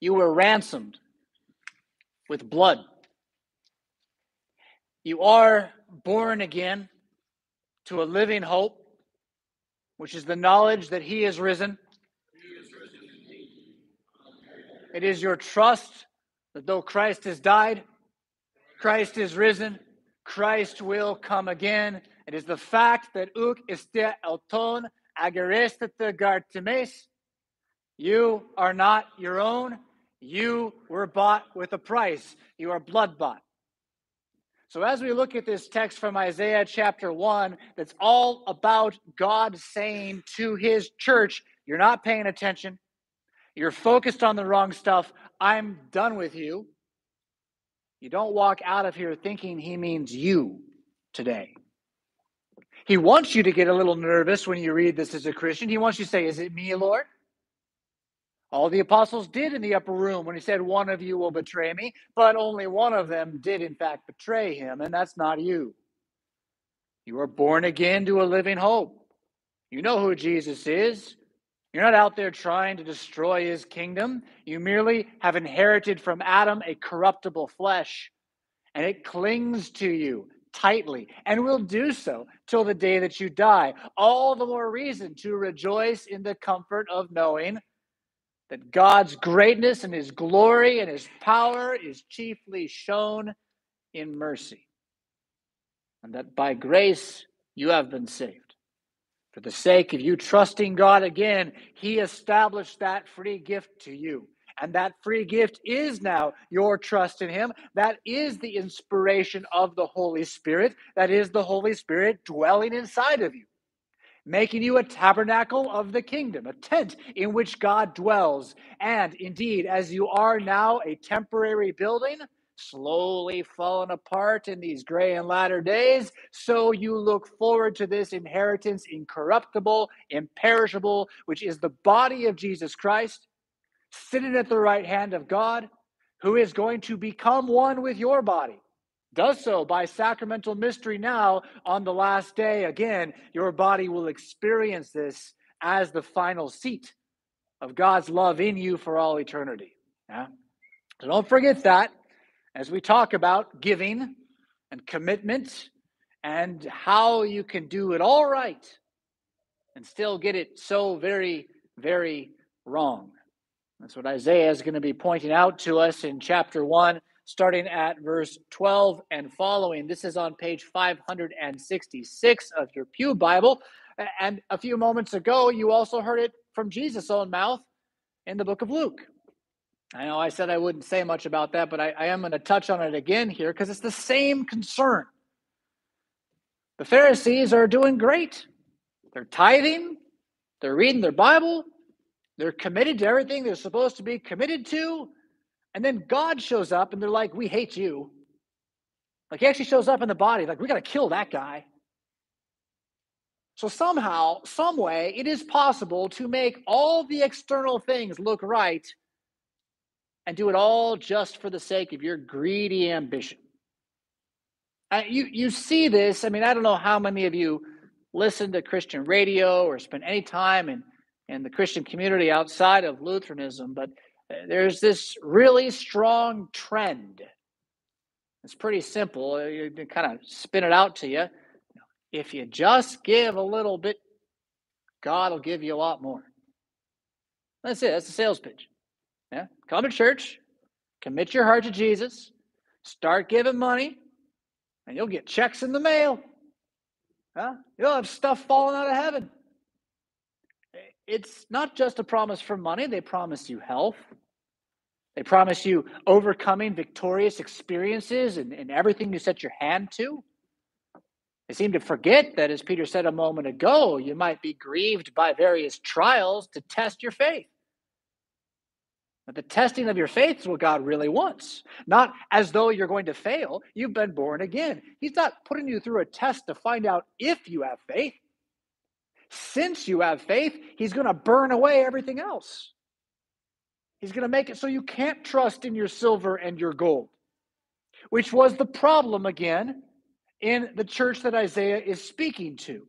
You were ransomed with blood. You are born again to a living hope, which is the knowledge that He is risen. It is your trust that though Christ has died, Christ is risen, Christ will come again. It is the fact that uk iste elton agerestete gartimes. You are not your own. You were bought with a price. You are blood bought. So, as we look at this text from Isaiah chapter 1, that's all about God saying to his church, You're not paying attention. You're focused on the wrong stuff. I'm done with you. You don't walk out of here thinking he means you today. He wants you to get a little nervous when you read this as a Christian. He wants you to say, Is it me, Lord? All the apostles did in the upper room when he said, One of you will betray me, but only one of them did, in fact, betray him, and that's not you. You are born again to a living hope. You know who Jesus is. You're not out there trying to destroy his kingdom. You merely have inherited from Adam a corruptible flesh, and it clings to you tightly and will do so till the day that you die. All the more reason to rejoice in the comfort of knowing that God's greatness and his glory and his power is chiefly shown in mercy, and that by grace you have been saved. For the sake of you trusting God again, He established that free gift to you. And that free gift is now your trust in Him. That is the inspiration of the Holy Spirit. That is the Holy Spirit dwelling inside of you, making you a tabernacle of the kingdom, a tent in which God dwells. And indeed, as you are now a temporary building, slowly falling apart in these gray and latter days. So you look forward to this inheritance, incorruptible, imperishable, which is the body of Jesus Christ, sitting at the right hand of God, who is going to become one with your body. Does so by sacramental mystery now on the last day. Again, your body will experience this as the final seat of God's love in you for all eternity. Yeah? So don't forget that as we talk about giving and commitment and how you can do it all right and still get it so very, very wrong. That's what Isaiah is going to be pointing out to us in chapter 1, starting at verse 12 and following. This is on page 566 of your Pew Bible. And a few moments ago, you also heard it from Jesus' own mouth in the book of Luke. I know I said I wouldn't say much about that, but I, I am going to touch on it again here because it's the same concern. The Pharisees are doing great. They're tithing, they're reading their Bible, they're committed to everything they're supposed to be committed to. And then God shows up and they're like, We hate you. Like he actually shows up in the body, like, we got to kill that guy. So somehow, some way, it is possible to make all the external things look right and do it all just for the sake of your greedy ambition. You, you see this. I mean, I don't know how many of you listen to Christian radio or spend any time in, in the Christian community outside of Lutheranism, but there's this really strong trend. It's pretty simple. Uh, you kind of spin it out to you. If you just give a little bit, God will give you a lot more. That's it. That's the sales pitch. Yeah. Come to church, commit your heart to Jesus, start giving money, and you'll get checks in the mail. Huh? You'll have stuff falling out of heaven. It's not just a promise for money, they promise you health. They promise you overcoming victorious experiences and, and everything you set your hand to. They seem to forget that, as Peter said a moment ago, you might be grieved by various trials to test your faith. But the testing of your faith is what God really wants. Not as though you're going to fail. You've been born again. He's not putting you through a test to find out if you have faith. Since you have faith, He's going to burn away everything else. He's going to make it so you can't trust in your silver and your gold, which was the problem again in the church that Isaiah is speaking to.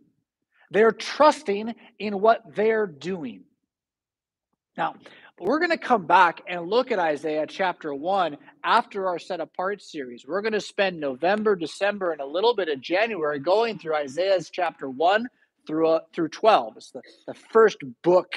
They're trusting in what they're doing. Now, we're going to come back and look at Isaiah chapter 1 after our set apart series. We're going to spend November, December, and a little bit of January going through Isaiah's chapter 1 through, uh, through 12. It's the, the first book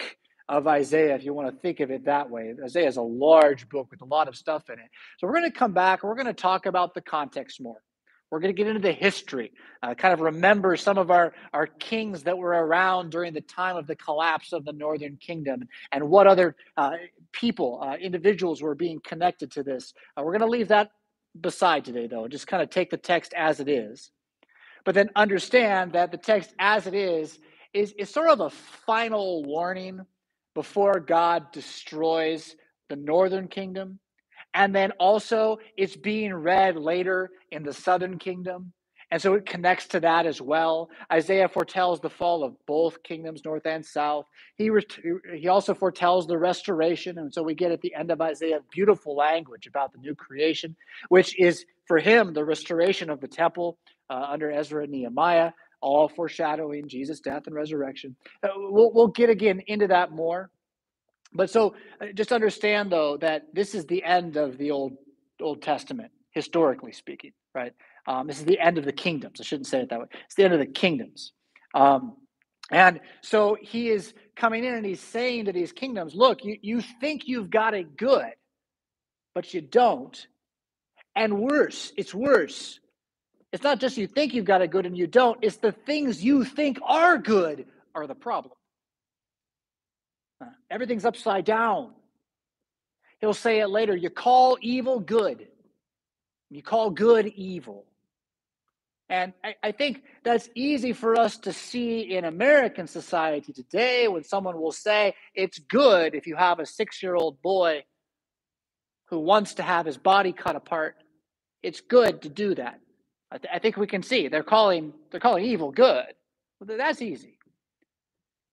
of Isaiah, if you want to think of it that way. Isaiah is a large book with a lot of stuff in it. So we're going to come back and we're going to talk about the context more. We're going to get into the history, uh, kind of remember some of our, our kings that were around during the time of the collapse of the northern kingdom and what other uh, people, uh, individuals were being connected to this. Uh, we're going to leave that beside today, though, just kind of take the text as it is. But then understand that the text as it is is, is sort of a final warning before God destroys the northern kingdom and then also, it's being read later in the southern kingdom. And so it connects to that as well. Isaiah foretells the fall of both kingdoms, north and south. He, he also foretells the restoration. And so we get at the end of Isaiah beautiful language about the new creation, which is for him the restoration of the temple uh, under Ezra and Nehemiah, all foreshadowing Jesus' death and resurrection. Uh, we'll, we'll get again into that more. But so uh, just understand though that this is the end of the old Old Testament, historically speaking, right? Um, this is the end of the kingdoms. I shouldn't say it that way. It's the end of the kingdoms. Um, and so he is coming in and he's saying to these kingdoms, look, you, you think you've got it good, but you don't. And worse, it's worse. It's not just you think you've got it good and you don't, it's the things you think are good are the problem. Everything's upside down. He'll say it later you call evil good, you call good evil. And I, I, think that's easy for us to see in American society today when someone will say it's good if you have a six year old boy who wants to have his body cut apart. It's good to do that. I, th- I think we can see they're calling they're calling evil good. Well, that's easy.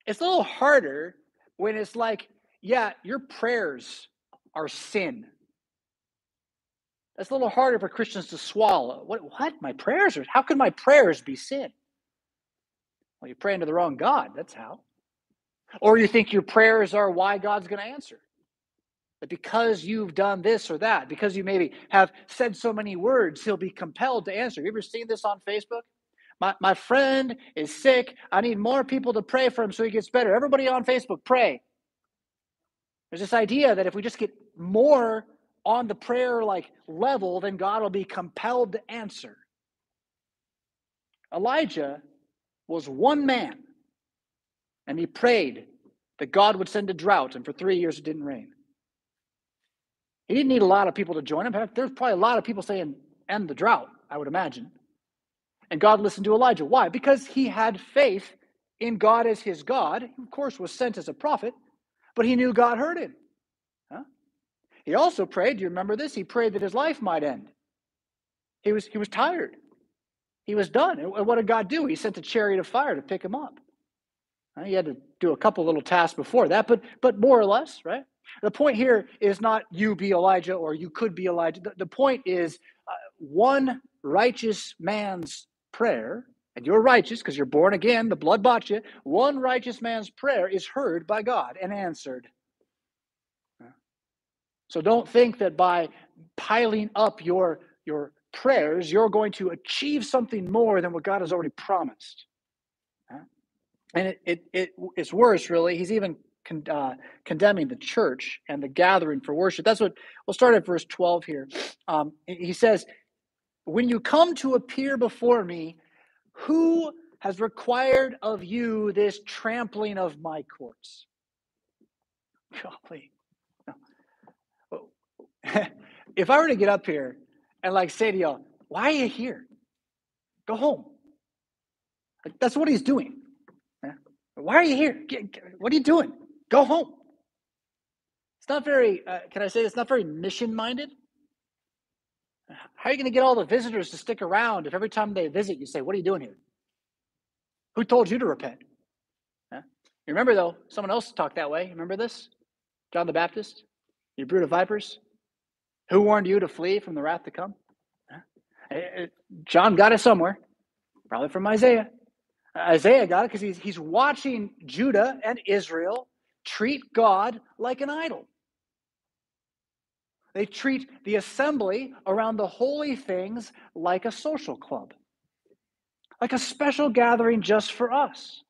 It's a little harder when it's like, yeah, your prayers are sin. That's a little harder for Christians to swallow. What? What? My prayers are? How can my prayers be sin? Well, you're praying to the wrong God. That's how. Or you think your prayers are why God's going to answer. That because you've done this or that, because you maybe have said so many words, he'll be compelled to answer. You ever seen this on Facebook? My, my friend is sick. I need more people to pray for him so he gets better. Everybody on Facebook, pray. There's this idea that if we just get more on the prayer like level, then God will be compelled to answer. Elijah was one man, and he prayed that God would send a drought, and for three years it didn't rain. He didn't need a lot of people to join him. There's probably a lot of people saying, end the drought, I would imagine. And God listened to Elijah. Why? Because he had faith in God as his God. He, of course, was sent as a prophet, but he knew God heard him. Huh? He also prayed, do you remember this? He prayed that his life might end. He was, he was tired. He was done. And what did God do? He sent a chariot of fire to pick him up. He had to do a couple little tasks before that, but but more or less, right? The point here is not you be Elijah or you could be Elijah. The, the point is uh, one righteous man's prayer, and you're righteous because you're born again, the blood bought you, one righteous man's prayer is heard by God and answered. So don't think that by piling up your, your prayers, you're going to achieve something more than what God has already promised. And it, it, it, it's worse, really. He's even con, uh, condemning the church and the gathering for worship. That's what we'll start at verse 12 here. Um, he says, when you come to appear before me, who has required of you this trampling of my courts? Golly. if I were to get up here and like say to y'all, why are you here? Go home. Like, that's what he's doing. Why are you here? What are you doing? Go home. It's not very, uh, can I say it's not very mission minded? How are you going to get all the visitors to stick around if every time they visit you say, What are you doing here? Who told you to repent? You remember, though, someone else talked that way. Remember this? John the Baptist? You brood of vipers? Who warned you to flee from the wrath to come? Eh, eh, John got it somewhere, probably from Isaiah. Isaiah got it because he's, he's watching Judah and Israel treat God like an idol. They treat the assembly around the holy things like a social club, like a special gathering just for us.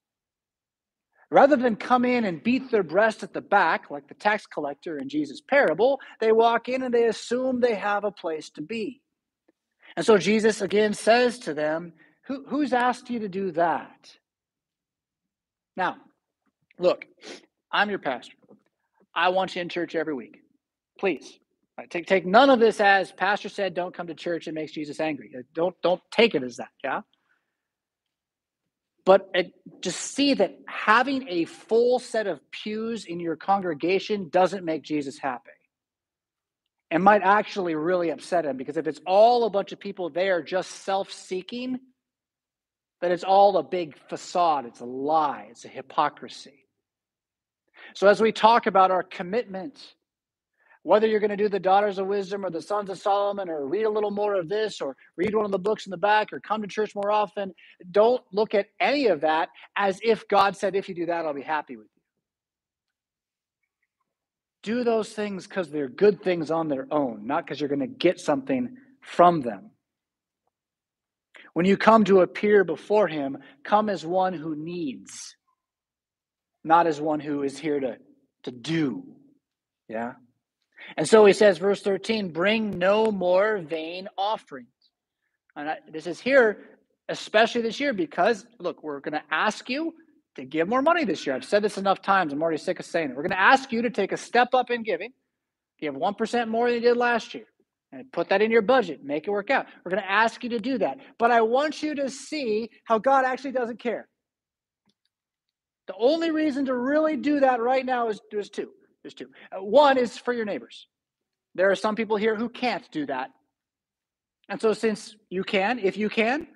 Rather than come in and beat their breast at the back, like the tax collector in Jesus' parable, they walk in and they assume they have a place to be. And so Jesus again says to them, Who, Who's asked you to do that? Now, look, I'm your pastor. I want you in church every week. Please. Take, take none of this as pastor said don't come to church it makes jesus angry uh, don't don't take it as that yeah but uh, it, just see that having a full set of pews in your congregation doesn't make jesus happy and might actually really upset him because if it's all a bunch of people there just self-seeking then it's all a big facade it's a lie it's a hypocrisy so as we talk about our commitment whether you're going to do the daughters of wisdom or the sons of solomon or read a little more of this or read one of the books in the back or come to church more often don't look at any of that as if god said if you do that i'll be happy with you. Do those things because they're good things on their own not because you're going to get something from them. When you come to appear before him come as one who needs not as one who is here to to do yeah and so he says, verse 13, bring no more vain offerings. And I, this is here, especially this year, because look, we're going to ask you to give more money this year. I've said this enough times. I'm already sick of saying it. We're going to ask you to take a step up in giving, give 1% more than you did last year, and put that in your budget, make it work out. We're going to ask you to do that. But I want you to see how God actually doesn't care. The only reason to really do that right now is there's two. There's two. Uh, one is for your neighbors. There are some people here who can't do that. And so, since you can, if you can,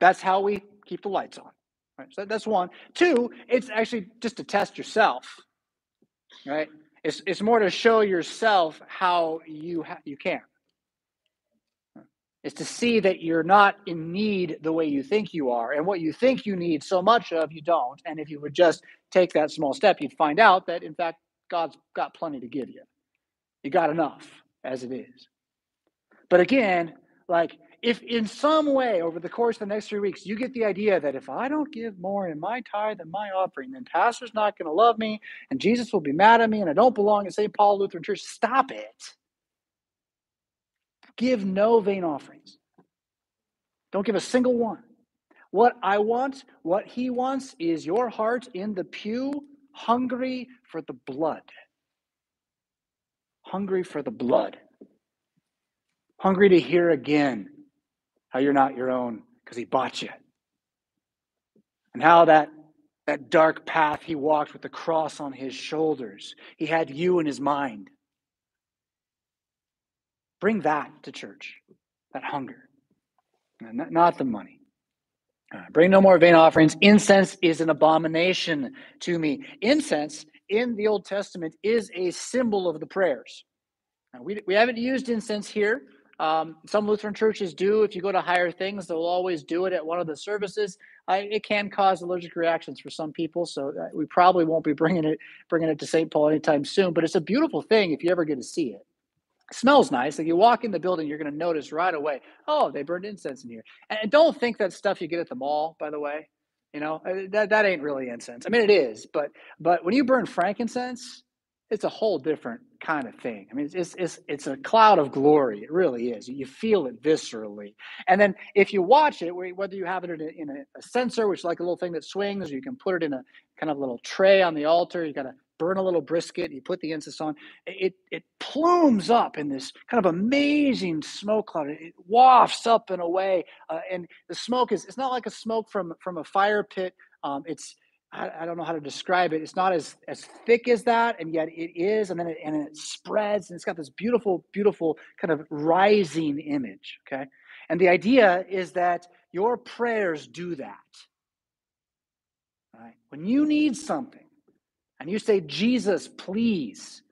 that's how we keep the lights on. Right? So that's one. Two, it's actually just to test yourself. Right? It's, it's more to show yourself how you ha- you can. It's to see that you're not in need the way you think you are, and what you think you need so much of, you don't. And if you would just take that small step, you'd find out that in fact God's got plenty to give you. You got enough as it is. But again, like if in some way over the course of the next three weeks you get the idea that if I don't give more in my tithe than my offering, then pastor's not going to love me and Jesus will be mad at me and I don't belong in St. Paul Lutheran Church, stop it. Give no vain offerings. Don't give a single one. What I want, what he wants, is your heart in the pew hungry for the blood. Hungry for the blood. Hungry to hear again how you're not your own because he bought you. And how that, that dark path he walked with the cross on his shoulders, he had you in his mind. Bring that to church, that hunger, not the money. Uh, bring no more vain offerings. Incense is an abomination to me. Incense in the Old Testament is a symbol of the prayers. Now, we, we haven't used incense here. Um, some Lutheran churches do. If you go to higher things, they'll always do it at one of the services. Uh, it can cause allergic reactions for some people, so uh, we probably won't be bringing it bringing it to St. Paul anytime soon. But it's a beautiful thing if you ever get to see it smells nice. Like you walk in the building, you're going to notice right away, oh, they burned incense in here. And don't think that stuff you get at the mall, by the way. You know, uh, that, that ain't really incense. I mean, it is, but but when you burn frankincense, it's a whole different kind of thing. I mean, it's, it's, it's a cloud of glory. It really is. You feel it viscerally. And then if you watch it, whether you have it in, a, in a, a censer, which is like a little thing that swings, or you can put it in a kind of little tray on the altar, you got to burn a little brisket, you put the incense on, it, it plumes up in this kind of amazing smoke cloud. It wafts up in a way, uh, and the smoke is, it's not like a smoke from, from a fire pit. Um, it's, I, I, don't know how to describe it. It's not as, as thick as that, and yet it is, and then it, and it spreads, and it's got this beautiful, beautiful kind of rising image, okay? And the idea is that your prayers do that. Right? When you need something, and you say, Jesus, please,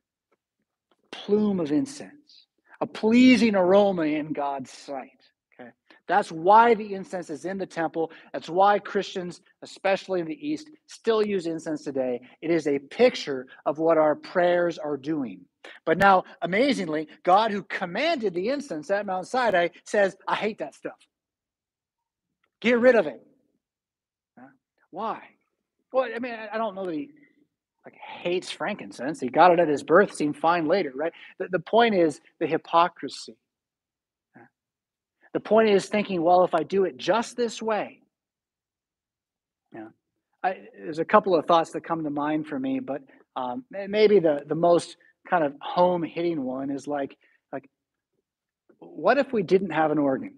plume of incense, a pleasing aroma in God's sight. Okay. That's why the incense is in the temple. That's why Christians, especially in the East, still use incense today. It is a picture of what our prayers are doing. But now, amazingly, God, who commanded the incense at Mount Sinai, says, I hate that stuff. Get rid of it. Why? Well, I mean, I don't know that he like hates frankincense. He got it at his birth, seemed fine later, right? The, the point is the hypocrisy. The point is thinking, well, if I do it just this way, yeah. I, there's a couple of thoughts that come to mind for me, but um, maybe the, the most kind of home hitting one is like, like, what if we didn't have an organ?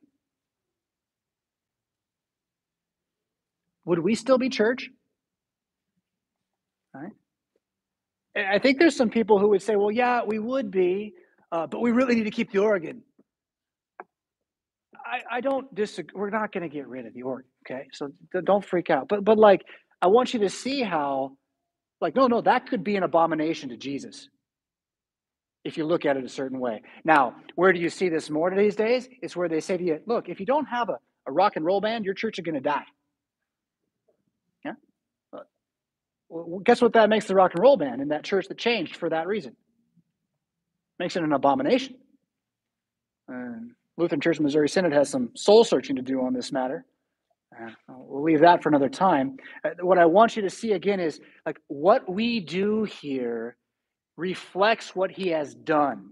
Would we still be church? Right? I think there's some people who would say, well, yeah, we would be, uh, but we really need to keep the organ. I, I don't disagree. We're not going to get rid of the organ, okay? So don't freak out. But but like, I want you to see how, like, no, no, that could be an abomination to Jesus if you look at it a certain way. Now, where do you see this more these days? It's where they say to you, look, if you don't have a, a rock and roll band, your church is going to die. Yeah? Well, guess what that makes the rock and roll band in that church that changed for that reason? Makes it an abomination. And Lutheran Church Missouri Synod has some soul searching to do on this matter. Uh, we'll leave that for another time. Uh, what I want you to see again is like what we do here reflects what he has done.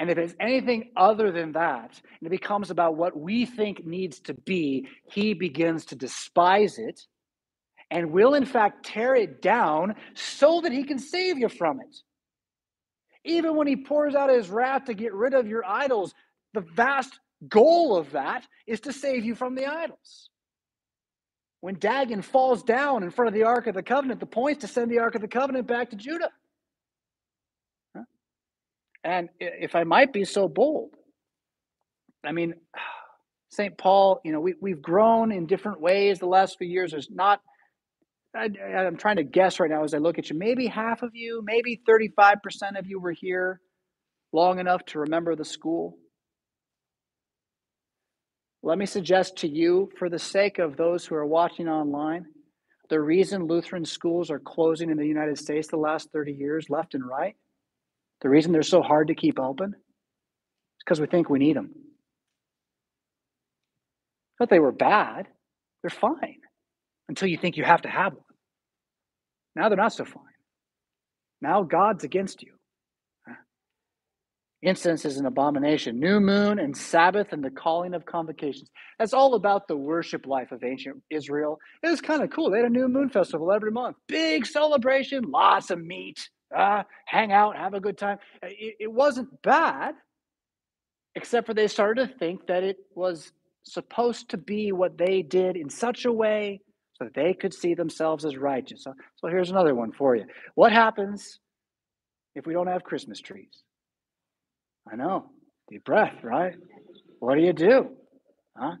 And if it's anything other than that, and it becomes about what we think needs to be, he begins to despise it and will, in fact, tear it down so that he can save you from it. Even when he pours out his wrath to get rid of your idols, the vast goal of that is to save you from the idols. When Dagon falls down in front of the Ark of the Covenant, the point is to send the Ark of the Covenant back to Judah. And if I might be so bold, I mean, St. Paul, you know, we, we've grown in different ways the last few years. There's not, I, I'm trying to guess right now as I look at you, maybe half of you, maybe 35% of you were here long enough to remember the school. Let me suggest to you, for the sake of those who are watching online, the reason Lutheran schools are closing in the United States the last 30 years, left and right, the reason they're so hard to keep open is because we think we need them. But they were bad, they're fine until you think you have to have one. Now they're not so fine. Now God's against you. Incense is an abomination. New moon and Sabbath and the calling of convocations. That's all about the worship life of ancient Israel. It was kind of cool. They had a new moon festival every month. Big celebration, lots of meat, uh, hang out, have a good time. It, it wasn't bad, except for they started to think that it was supposed to be what they did in such a way so they could see themselves as righteous. So, so here's another one for you. What happens if we don't have Christmas trees? I know. Deep breath, right? What do you do? Huh?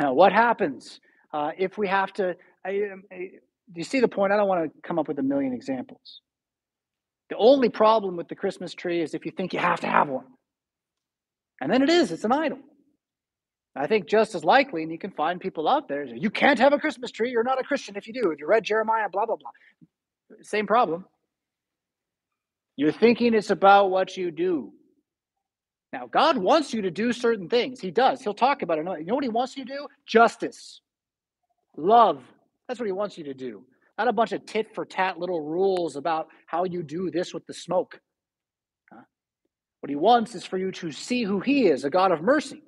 Now, what happens uh, if we have to? I, I, do you see the point? I don't want to come up with a million examples. The only problem with the Christmas tree is if you think you have to have one. And then it is, it's an idol. I think just as likely, and you can find people out there, you can't have a Christmas tree. You're not a Christian if you do. If you read Jeremiah, blah, blah, blah. Same problem. You're thinking it's about what you do. Now, God wants you to do certain things. He does. He'll talk about it. You know what He wants you to do? Justice, love. That's what He wants you to do. Not a bunch of tit for tat little rules about how you do this with the smoke. Huh? What He wants is for you to see who He is, a God of mercy.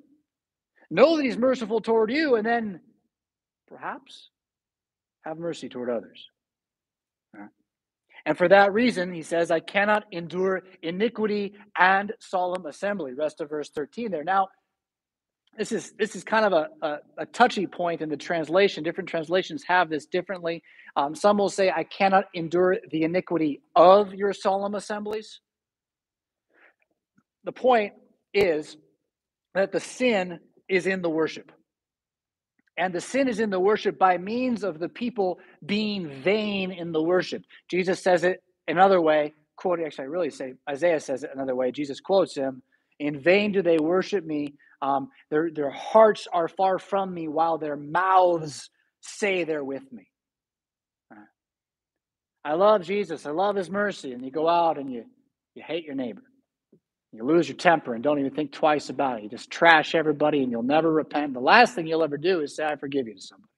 Know that He's merciful toward you, and then perhaps have mercy toward others. And for that reason, he says, I cannot endure iniquity and solemn assembly. Rest of verse 13 there. Now, this is this is kind of a, a, a touchy point in the translation. Different translations have this differently. Um, some will say, I cannot endure the iniquity of your solemn assemblies. The point is that the sin is in the worship. And the sin is in the worship by means of the people being vain in the worship. Jesus says it another way, quoting, actually, I really say Isaiah says it another way. Jesus quotes him In vain do they worship me, Um, their, their hearts are far from me while their mouths say they're with me. Uh, I love Jesus. I love his mercy. And you go out and you, you hate your neighbor. You lose your temper and don't even think twice about it. You just trash everybody and you'll never repent. The last thing you'll ever do is say, I forgive you to somebody.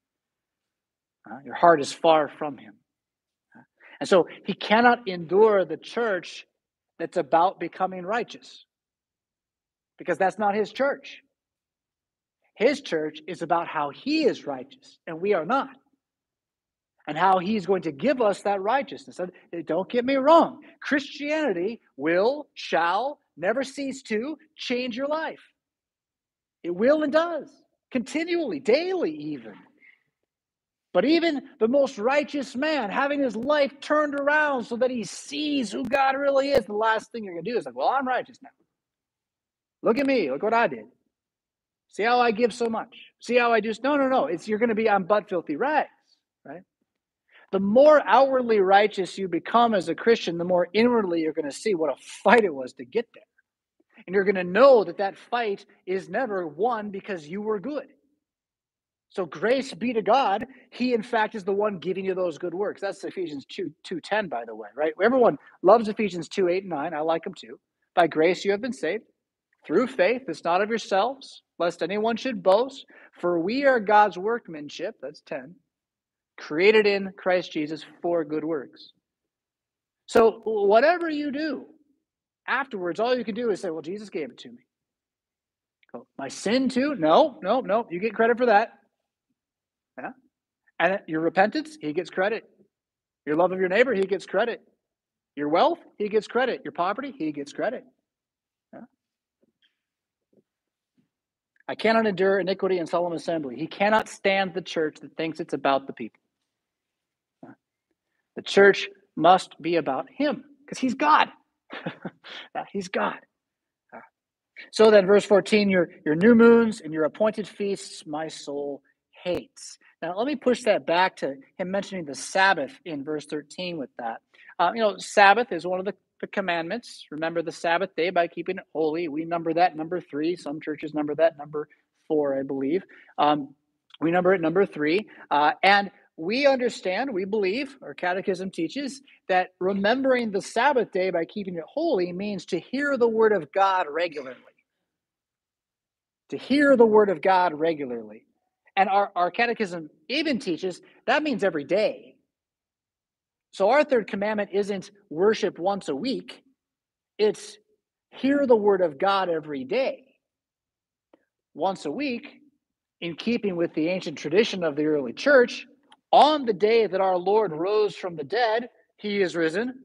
Uh, your heart is far from him. Uh, and so he cannot endure the church that's about becoming righteous because that's not his church. His church is about how he is righteous and we are not. And how he's going to give us that righteousness. Don't get me wrong, Christianity will, shall, never cease to change your life. It will and does, continually, daily, even. But even the most righteous man, having his life turned around so that he sees who God really is, the last thing you're going to do is like, well, I'm righteous now. Look at me. Look what I did. See how I give so much. See how I do. No, no, no. It's you're going to be on butt filthy rags, right? The more outwardly righteous you become as a Christian, the more inwardly you're going to see what a fight it was to get there. And you're going to know that that fight is never won because you were good. So grace be to God. He, in fact, is the one giving you those good works. That's Ephesians 2, 2.10, by the way, right? Everyone loves Ephesians 2, 8, and 9. I like them too. By grace you have been saved through faith. It's not of yourselves, lest anyone should boast. For we are God's workmanship, that's 10, created in Christ Jesus for good works. So whatever you do afterwards, all you can do is say, well, Jesus gave it to me. My sin too? No, no, no. You get credit for that. Yeah? And your repentance, he gets credit. Your love of your neighbor, he gets credit. Your wealth, he gets credit. Your poverty, he gets credit. I cannot endure iniquity in solemn assembly. He cannot stand the church that thinks it's about the people. The church must be about him because he's God. he's God. So then, verse 14, your, your new moons and your appointed feasts, my soul hates. Now, let me push that back to him mentioning the Sabbath in verse 13 with that. Uh, you know, Sabbath is one of the, the commandments. Remember the Sabbath day by keeping it holy. We number that number three. Some churches number that number four, I believe. Um, we number it number three. Uh, and we understand, we believe, our catechism teaches that remembering the Sabbath day by keeping it holy means to hear the word of God regularly. To hear the word of God regularly. And our, our catechism even teaches that means every day. So our third commandment isn't worship once a week, it's hear the word of God every day. Once a week, in keeping with the ancient tradition of the early church, on the day that our Lord rose from the dead, he is risen.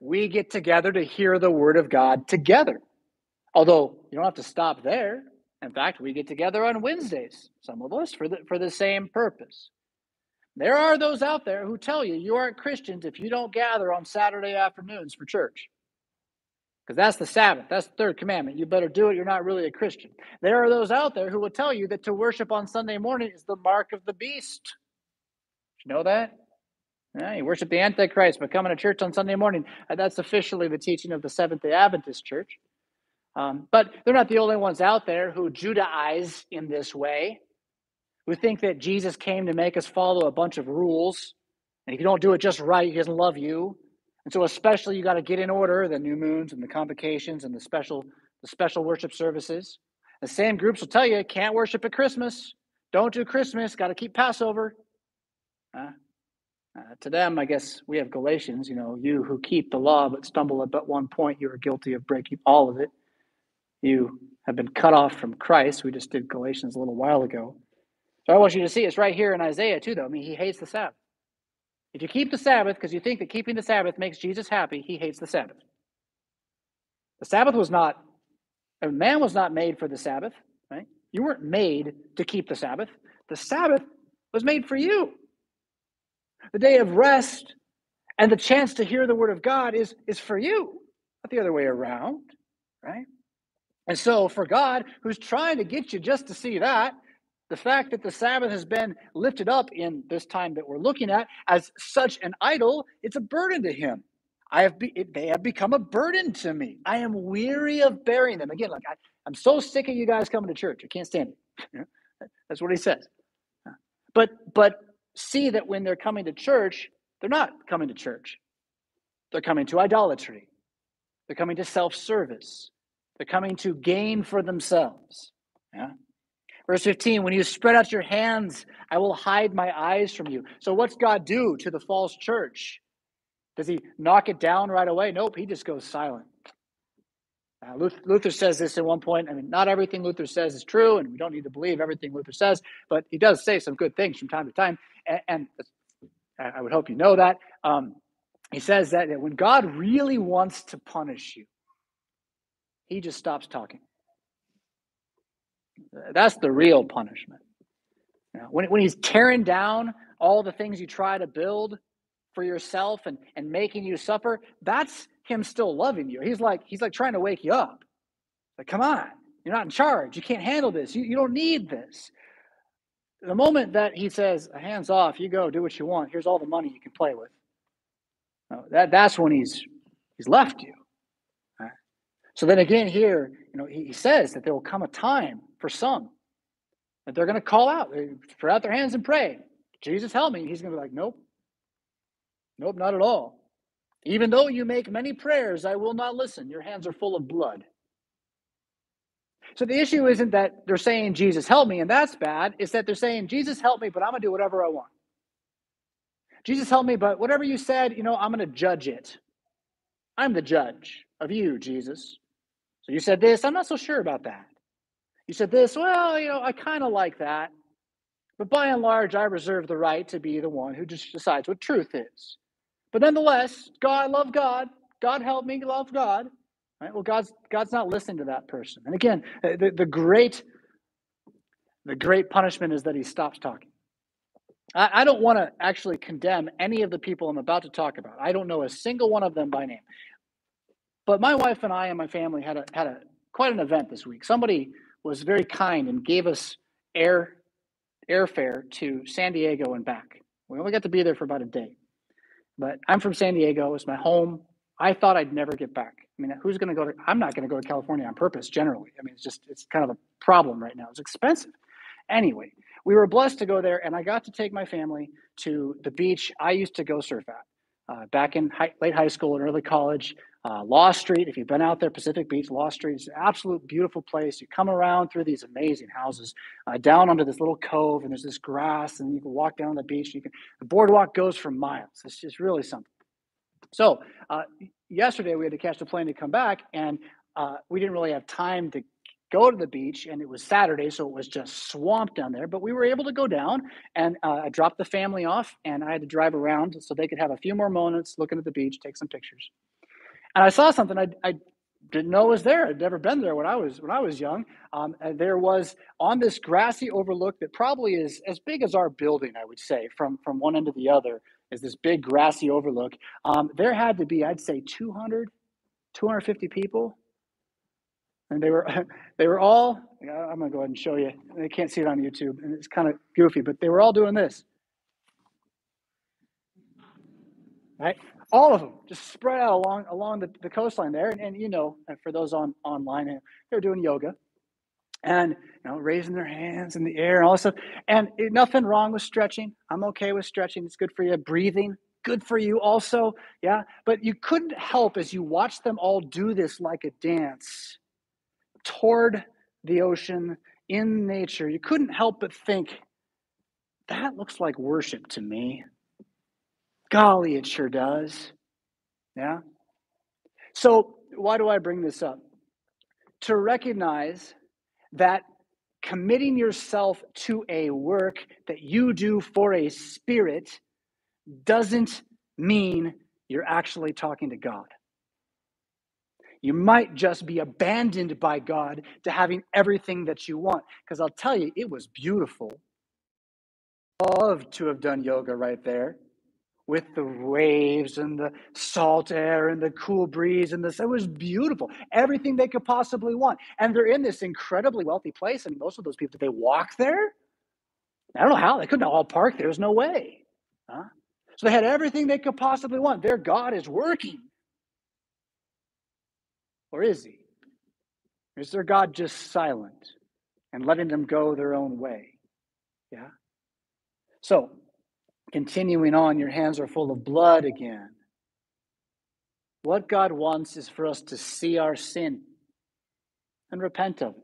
We get together to hear the word of God together. Although you don't have to stop there. In fact, we get together on Wednesdays, some of us, for the, for the same purpose. There are those out there who tell you you aren't Christians if you don't gather on Saturday afternoons for church. Because that's the Sabbath. That's the third commandment. You better do it. You're not really a Christian. There are those out there who will tell you that to worship on Sunday morning is the mark of the beast. Did you know that? Yeah, you worship the Antichrist by coming to church on Sunday morning. That's officially the teaching of the Seventh day Adventist Church. Um, but they're not the only ones out there who Judaize in this way, who think that Jesus came to make us follow a bunch of rules. And if you don't do it just right, he doesn't love you. And so especially you got to get in order the new moons and the convocations and the special the special worship services. The same groups will tell you can't worship at Christmas. Don't do Christmas. Got to keep Passover. Uh, uh, to them, I guess we have Galatians. You know, you who keep the law but stumble at but one point, you are guilty of breaking all of it you have been cut off from Christ. We just did Galatians a little while ago. So I want you to see it's right here in Isaiah too, though. I mean, he hates the Sabbath. If you keep the Sabbath because you think that keeping the Sabbath makes Jesus happy, he hates the Sabbath. The Sabbath was not, a man was not made for the Sabbath, right? You weren't made to keep the Sabbath. The Sabbath was made for you. The day of rest and the chance to hear the word of God is, is for you, not the other way around, right? And so, for God, who's trying to get you just to see that, the fact that the Sabbath has been lifted up in this time that we're looking at as such an idol, it's a burden to him. I have be, they have become a burden to me. I am weary of bearing them. Again, like I, I'm so sick of you guys coming to church. I can't stand it. That's what he says. But but see that when they're coming to church, they're not coming to church. They're coming to idolatry. They're coming to self-service. They're coming to gain for themselves. Yeah. Verse 15, when you spread out your hands, I will hide my eyes from you. So, what's God do to the false church? Does he knock it down right away? Nope, he just goes silent. Uh, Luther, says this at one point. I mean, not everything Luther says is true, and we don't need to believe everything Luther says, but he does say some good things from time to time. And, and I would hope you know that. Um, he says that when God really wants to punish you, he just stops talking. That's the real punishment. When, when he's tearing down all the things you try to build for yourself and, and making you suffer, that's him still loving you. He's like, he's like trying to wake you up. Like, come on, you're not in charge. You can't handle this. You, you don't need this. The moment that he says, hands off, you go, do what you want. Here's all the money you can play with. that, that's when he's he's left you. So then again, here, you know, he, he says that there will come a time for some that they're going to call out, they throw out their hands and pray. Jesus, help me. He's going to be like, nope, nope, not at all. Even though you make many prayers, I will not listen. Your hands are full of blood. So the issue isn't that they're saying, Jesus, help me, and that's bad. It's that they're saying, Jesus, help me, but I'm going to do whatever I want. Jesus, help me, but whatever you said, you know, I'm going to judge it. I'm the judge of you, Jesus. So you said this, I'm not so sure about that. You said this, well, you know, I kind of like that. But by and large, I reserve the right to be the one who just decides what truth is. But nonetheless, God, love God. God help me love God. Right? Well, God's God's not listening to that person. And again, uh, the, the great the great punishment is that he stops talking. I, I don't want to actually condemn any of the people I'm about to talk about. I don't know a single one of them by name. But my wife and I and my family had a had a quite an event this week. Somebody was very kind and gave us air airfare to San Diego and back. We only got to be there for about a day. But I'm from San Diego. It's my home. I thought I'd never get back. I mean, who's going to go to? I'm not going to go to California on purpose. Generally, I mean, it's just it's kind of a problem right now. It's expensive. Anyway, we were blessed to go there, and I got to take my family to the beach I used to go surf at uh, back in high, late high school and early college. Uh, Law Street, if you've been out there, Pacific Beach, Law Street is an absolute beautiful place. You come around through these amazing houses, uh, down onto this little cove, and there's this grass, and you can walk down the beach. You can the boardwalk goes for miles. It's just really something. So uh, yesterday we had to catch the plane to come back, and uh, we didn't really have time to go to the beach, and it was Saturday, so it was just swamped down there. But we were able to go down, and uh, I dropped the family off, and I had to drive around so they could have a few more moments looking at the beach, take some pictures and I saw something I, I didn't know was there. I'd never been there when I was when I was young. Um, there was on this grassy overlook that probably is as big as our building, I would say, from from one end to the other, is this big grassy overlook. Um, there had to be, I'd say, 200, 250 people, and they were they were all. I'm gonna go ahead and show you. They can't see it on YouTube, and it's kind of goofy, but they were all doing this. Right? All of them just spread out along along the, the coastline there. And, and you know for those on online they're doing yoga and you know raising their hands in the air and all this stuff. And it, nothing wrong with stretching. I'm okay with stretching. It's good for you. Breathing good for you also. Yeah. But you couldn't help as you watch them all do this like a dance toward the ocean in nature. You couldn't help but think that looks like worship to me Golly, it sure does. Yeah? So, why do I bring this up? To recognize that committing yourself to a work that you do for a spirit doesn't mean you're actually talking to God. You might just be abandoned by God to having everything that you want. Because I'll tell you, it was beautiful. Love to have done yoga right there with the waves and the salt air and the cool breeze and this. It was beautiful. Everything they could possibly want. And they're in this incredibly wealthy place. And most of those people, did they walk there? I don't know how. They couldn't all park there. There's no way. Huh? So they had everything they could possibly want. Their God is working Or is he? Is their God just silent and letting them go their own way? Yeah? So, continuing on, your hands are full of blood again. What God wants is for us to see our sin and repent of it.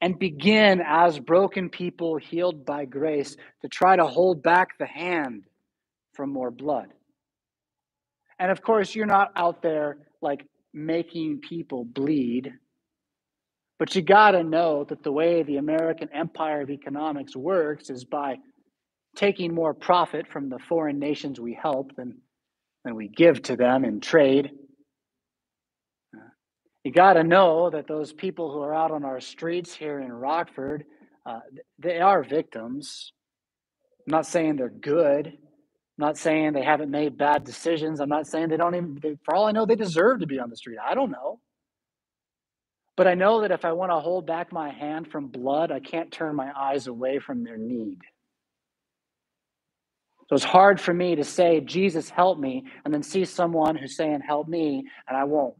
And begin as broken people healed by grace to try to hold back the hand from more blood. And of course, you're not out there like making people bleed. But you got to know that the way the American empire of economics works is by taking more profit from the foreign nations we help than, than we give to them in trade. You got to know that those people who are out on our streets here in Rockford, uh, they are victims. I'm not saying they're good. I'm not saying they haven't made bad decisions. I'm not saying they don't even, they, for all I know, they deserve to be on the street. I don't know. But I know that if I want to hold back my hand from blood, I can't turn my eyes away from their need. So it's hard for me to say, Jesus, help me, and then see someone who's saying, help me, and I won't.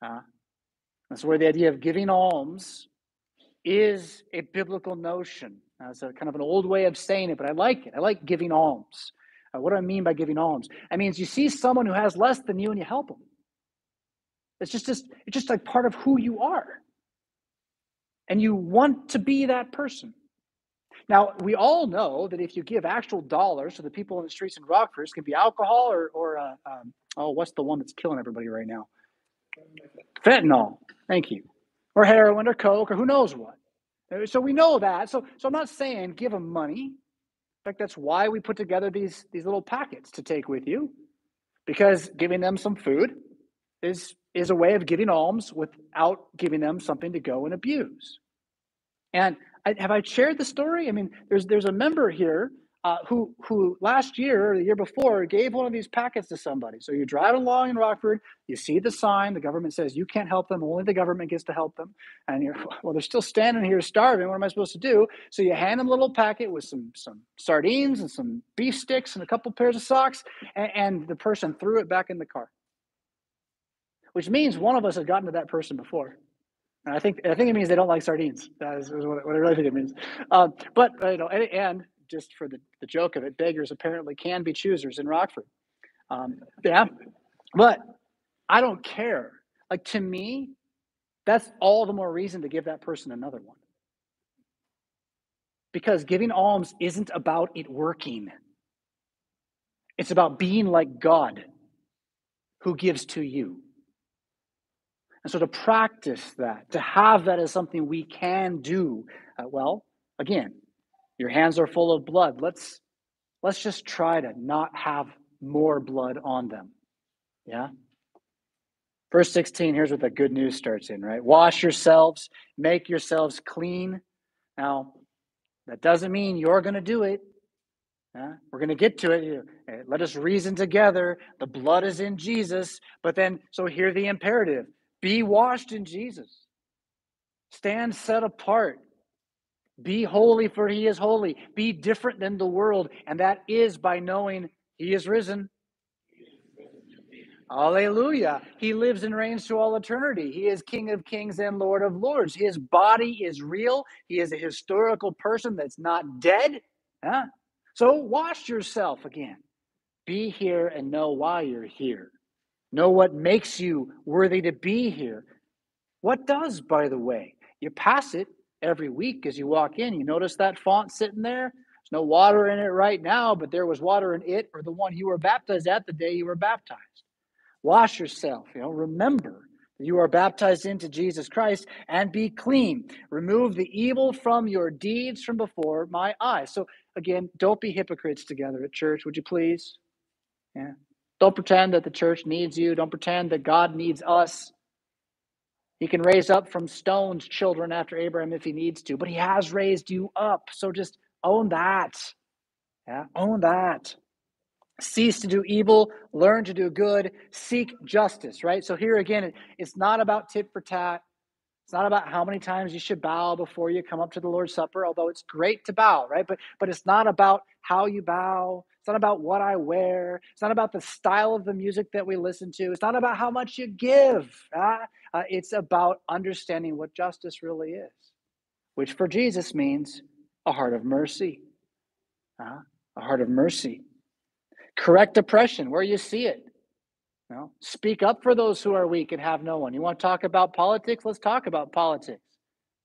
Uh, that's where the idea of giving alms is a biblical notion. Uh, it's a kind of an old way of saying it, but I like it. I like giving alms. Uh, what do I mean by giving alms? I mean, you see someone who has less than you and you help them. It's just, just it's just like part of who you are. And you want to be that person. Now, we all know that if you give actual dollars to the people in the streets in Rockford, it can be alcohol or, or uh, um, oh, what's the one that's killing everybody right now? Fentanyl. Thank you. Or heroin or coke or who knows what. Uh, so we know that. So, so I'm not saying give them money. In fact, that's why we put together these, these little packets to take with you, because giving them some food is, is a way of giving alms without giving them something to go and abuse. And I, have I shared the story? I mean, there's there's a member here uh, who who last year or the year before gave one of these packets to somebody. So you drive along in Rockford, you see the sign. The government says you can't help them; only the government gets to help them. And you're well, they're still standing here starving. What am I supposed to do? So you hand them a little packet with some some sardines and some beef sticks and a couple pairs of socks, and, and the person threw it back in the car. Which means one of us had gotten to that person before. And I think I think it means they don't like sardines. That is, is what, what, I really think it means. Um, but you know, and, and just for the, the joke of it, beggars apparently can be choosers in Rockford. Um, yeah, but I don't care. Like to me, that's all the more reason to give that person another one. Because giving alms isn't about it working. It's about being like God who gives to you. And so to practice that, to have that as something we can do, uh, well, again, your hands are full of blood. Let's let's just try to not have more blood on them. Yeah? Verse 16, here's what the good news starts in, right? Wash yourselves, make yourselves clean. Now, that doesn't mean you're going to do it. Yeah? We're going to get to it. Let us reason together. The blood is in Jesus. But then, so hear the imperative be washed in Jesus. Stand set apart. Be holy, for he is holy. Be different than the world, and that is by knowing he is risen. Hallelujah. He lives and reigns to all eternity. He is King of kings and Lord of lords. His body is real. He is a historical person that's not dead. Huh? So wash yourself again. Be here and know why you're here. Know what makes you worthy to be here. What does, by the way? You pass it every week as you walk in. You notice that font sitting there? There's no water in it right now, but there was water in it or the one you were baptized at the day you were baptized. Wash yourself. You know, remember that you are baptized into Jesus Christ and be clean. Remove the evil from your deeds from before my eyes. So again, don't be hypocrites together at church, would you please? Yeah. Don't pretend that the church needs you. Don't pretend that God needs us. He can raise up from stones children after Abraham if he needs to, but he has raised you up. So just own that. Yeah, own that. Cease to do evil, learn to do good, seek justice, right? So here again, it's not about tit for tat. It's not about how many times you should bow before you come up to the Lord's Supper, although it's great to bow, right? But but it's not about how you bow. It's not about what I wear. It's not about the style of the music that we listen to. It's not about how much you give. Uh, uh, it's about understanding what justice really is, which for Jesus means a heart of mercy. Uh, a heart of mercy. Correct oppression where you see it. You know, speak up for those who are weak and have no one. You want to talk about politics? Let's talk about politics.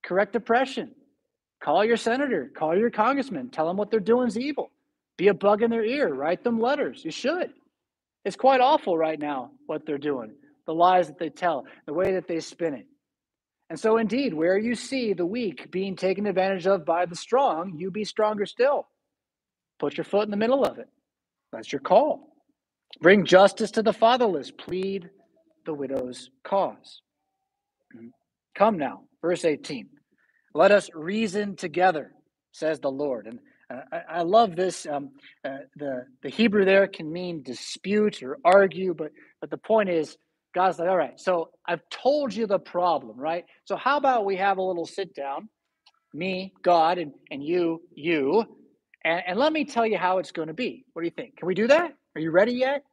Correct oppression. Call your senator, call your congressman, tell them what they're doing is evil. Be a bug in their ear, write them letters. You should. It's quite awful right now what they're doing, the lies that they tell, the way that they spin it. And so, indeed, where you see the weak being taken advantage of by the strong, you be stronger still. Put your foot in the middle of it. That's your call. Bring justice to the fatherless. Plead the widow's cause. Come now, verse 18. Let us reason together, says the Lord. And uh, I, I, love this. Um, uh, the, the Hebrew there can mean dispute or argue, but, but the point is, God's like, all right, so I've told you the problem, right? So how about we have a little sit down, me, God, and, and you, you, and, and let me tell you how it's going to be. What do you think? Can we do that? Are you ready yet?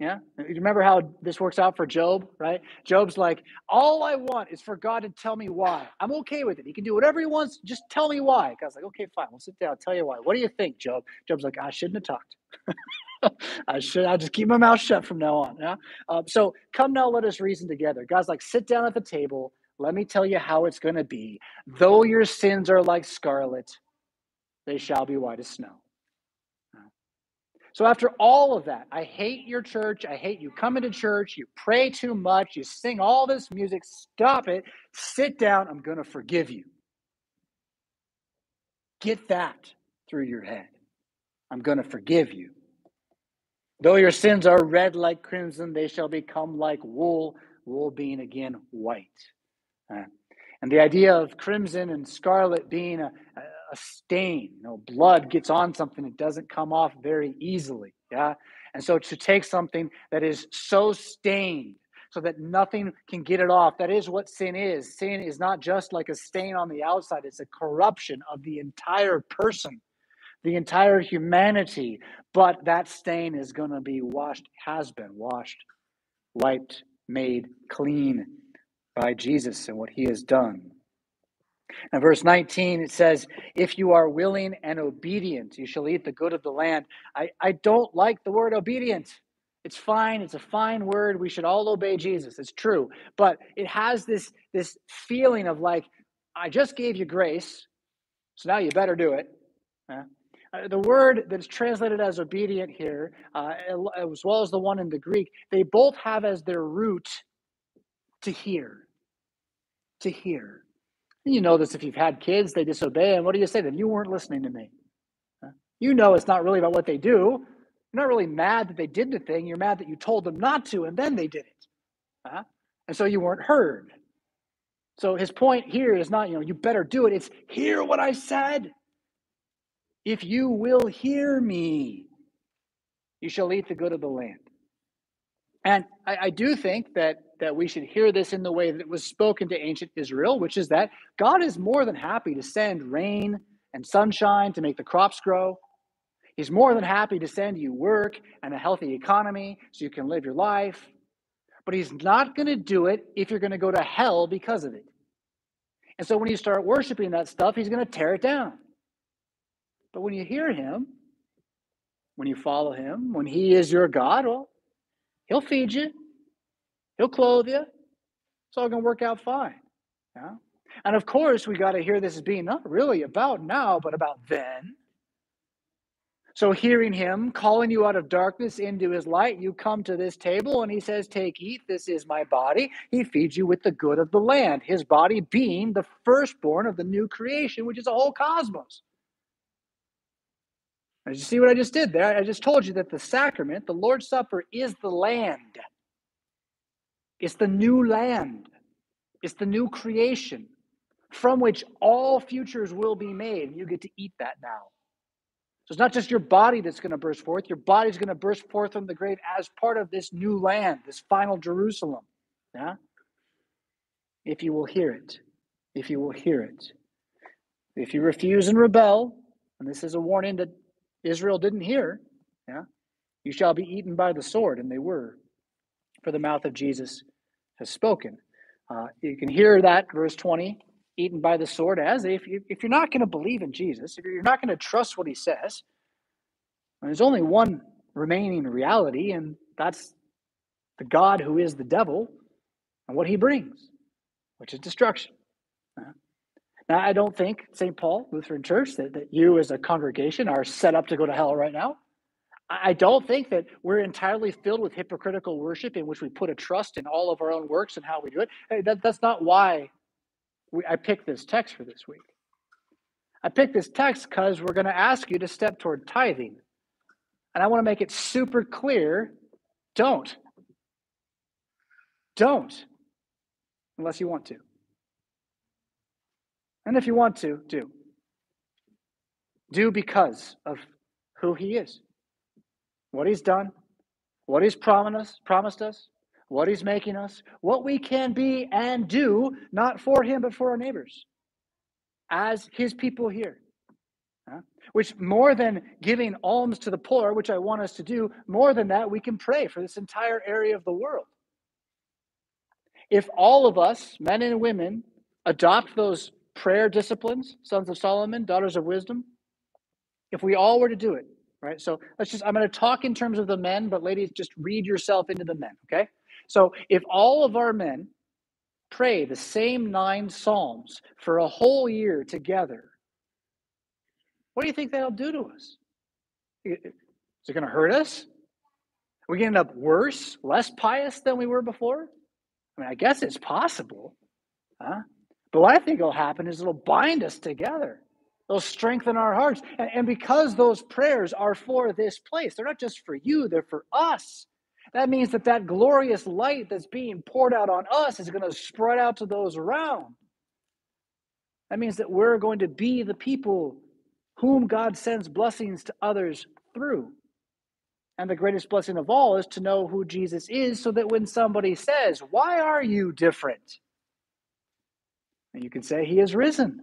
Yeah. You remember how this works out for Job, right? Job's like, all I want is for God to tell me why. I'm okay with it. He can do whatever he wants. Just tell me why. God's like, okay, fine. We'll sit down. I'll tell you why. What do you think, Job? Job's like, I shouldn't have talked. I should. I'll just keep my mouth shut from now on. Yeah. Um, so come now, let us reason together. God's like, sit down at the table. Let me tell you how it's going to be. Though your sins are like scarlet, they shall be white as snow. So, after all of that, I hate your church. I hate you coming to church. You pray too much. You sing all this music. Stop it. Sit down. I'm going to forgive you. Get that through your head. I'm going to forgive you. Though your sins are red like crimson, they shall become like wool, wool being again white. Uh, and the idea of crimson and scarlet being a, a stain. You know, blood gets on something, it doesn't come off very easily. Yeah. And so to take something that is so stained so that nothing can get it off, that is what sin is. Sin is not just like a stain on the outside, it's a corruption of the entire person, the entire humanity. But that stain is going to be washed, has been washed, wiped, made clean by Jesus and what he has done. In verse 19, it says, If you are willing and obedient, you shall eat the good of the land. I, I don't like the word obedient. It's fine. It's a fine word. We should all obey Jesus. It's true. But it has this, this feeling of like, I just gave you grace, so now you better do it. Uh, the word that's translated as obedient here, uh, as well as the one in the Greek, they both have as their root to hear. To hear. You know this if you've had kids, they disobey. And what do you say to them? You weren't listening to me. You know it's not really about what they do. You're not really mad that they did the thing. You're mad that you told them not to and then they did it. Uh-huh. And so you weren't heard. So his point here is not, you know, you better do it. It's hear what I said. If you will hear me, you shall eat the good of the land. And I, I do think that that we should hear this in the way that it was spoken to ancient Israel, which is that God is more than happy to send rain and sunshine to make the crops grow. He's more than happy to send you work and a healthy economy so you can live your life. But he's not going to do it if you're going to go to hell because of it. And so when you start worshiping that stuff, he's going to tear it down. But when you hear him, when you follow him, when he is your God, well, he'll feed you, He'll clothe you. It's all going to work out fine. Yeah? And of course, we got to hear this as being not really about now, but about then. So, hearing him calling you out of darkness into his light, you come to this table and he says, Take, eat, this is my body. He feeds you with the good of the land, his body being the firstborn of the new creation, which is a whole cosmos. Did you see what I just did there? I just told you that the sacrament, the Lord's Supper, is the land. It's the new land, it's the new creation from which all futures will be made. You get to eat that now. So it's not just your body that's going to burst forth, your body's going to burst forth from the grave as part of this new land, this final Jerusalem. Yeah? If you will hear it. If you will hear it. If you refuse and rebel, and this is a warning that Israel didn't hear, Yeah? You shall be eaten by the sword, and they were, for the mouth of Jesus has spoken. Uh, you can hear that, verse 20, eaten by the sword, as if, if you're not going to believe in Jesus, if you're not going to trust what he says, there's only one remaining reality, and that's the God who is the devil and what he brings, which is destruction. Now, I don't think St. Paul Lutheran Church that, that you as a congregation are set up to go to hell right now. I don't think that we're entirely filled with hypocritical worship in which we put a trust in all of our own works and how we do it. That, that's not why we, I picked this text for this week. I picked this text because we're going to ask you to step toward tithing. And I want to make it super clear don't. Don't. Unless you want to. And if you want to, do. Do because of who he is what he's done, what he's promised promised us, what he's making us, what we can be and do, not for him, but for our neighbors, as his people here. Which more than giving alms to the poor, which I want us to do, more than that, we can pray for this entire area of the world. If all of us, men and women, adopt those prayer disciplines, sons of Solomon, daughters of wisdom, if we all were to do it, right? So let's just, I'm going to talk in terms of the men, but ladies, just read yourself into the men, okay? So if all of our men pray the same nine Psalms for a whole year together, what do you think that'll do to us? Is it going to hurt us? Are we going to end up worse, less pious than we were before? I mean, I guess it's possible. Huh? But what I think will happen is it'll bind us together. They'll strengthen our hearts. And, because those prayers are for this place, they're not just for you, they're for us. That means that that glorious light that's being poured out on us is going to spread out to those around. That means that we're going to be the people whom God sends blessings to others through. And the greatest blessing of all is to know who Jesus is so that when somebody says, Why are you different? And you can say, He is risen.